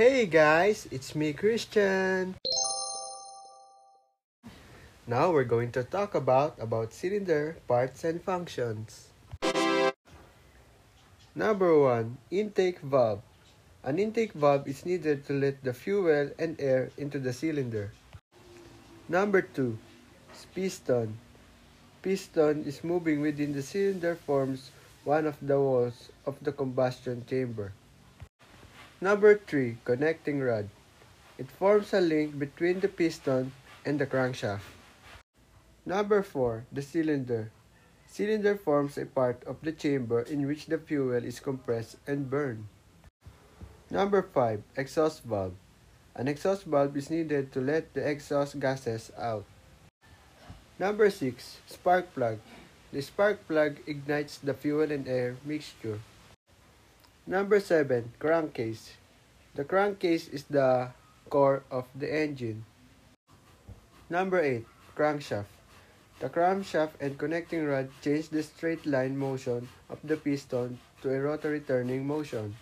Hey guys, it's me Christian. Now we're going to talk about about cylinder parts and functions. Number 1, intake valve. An intake valve is needed to let the fuel and air into the cylinder. Number 2, piston. Piston is moving within the cylinder forms one of the walls of the combustion chamber. Number 3. Connecting rod. It forms a link between the piston and the crankshaft. Number 4. The cylinder. Cylinder forms a part of the chamber in which the fuel is compressed and burned. Number 5. Exhaust valve. An exhaust valve is needed to let the exhaust gases out. Number 6. Spark plug. The spark plug ignites the fuel and air mixture. Number 7. Crankcase. The crankcase is the core of the engine. Number 8. Crankshaft. The crankshaft and connecting rod change the straight line motion of the piston to a rotary turning motion.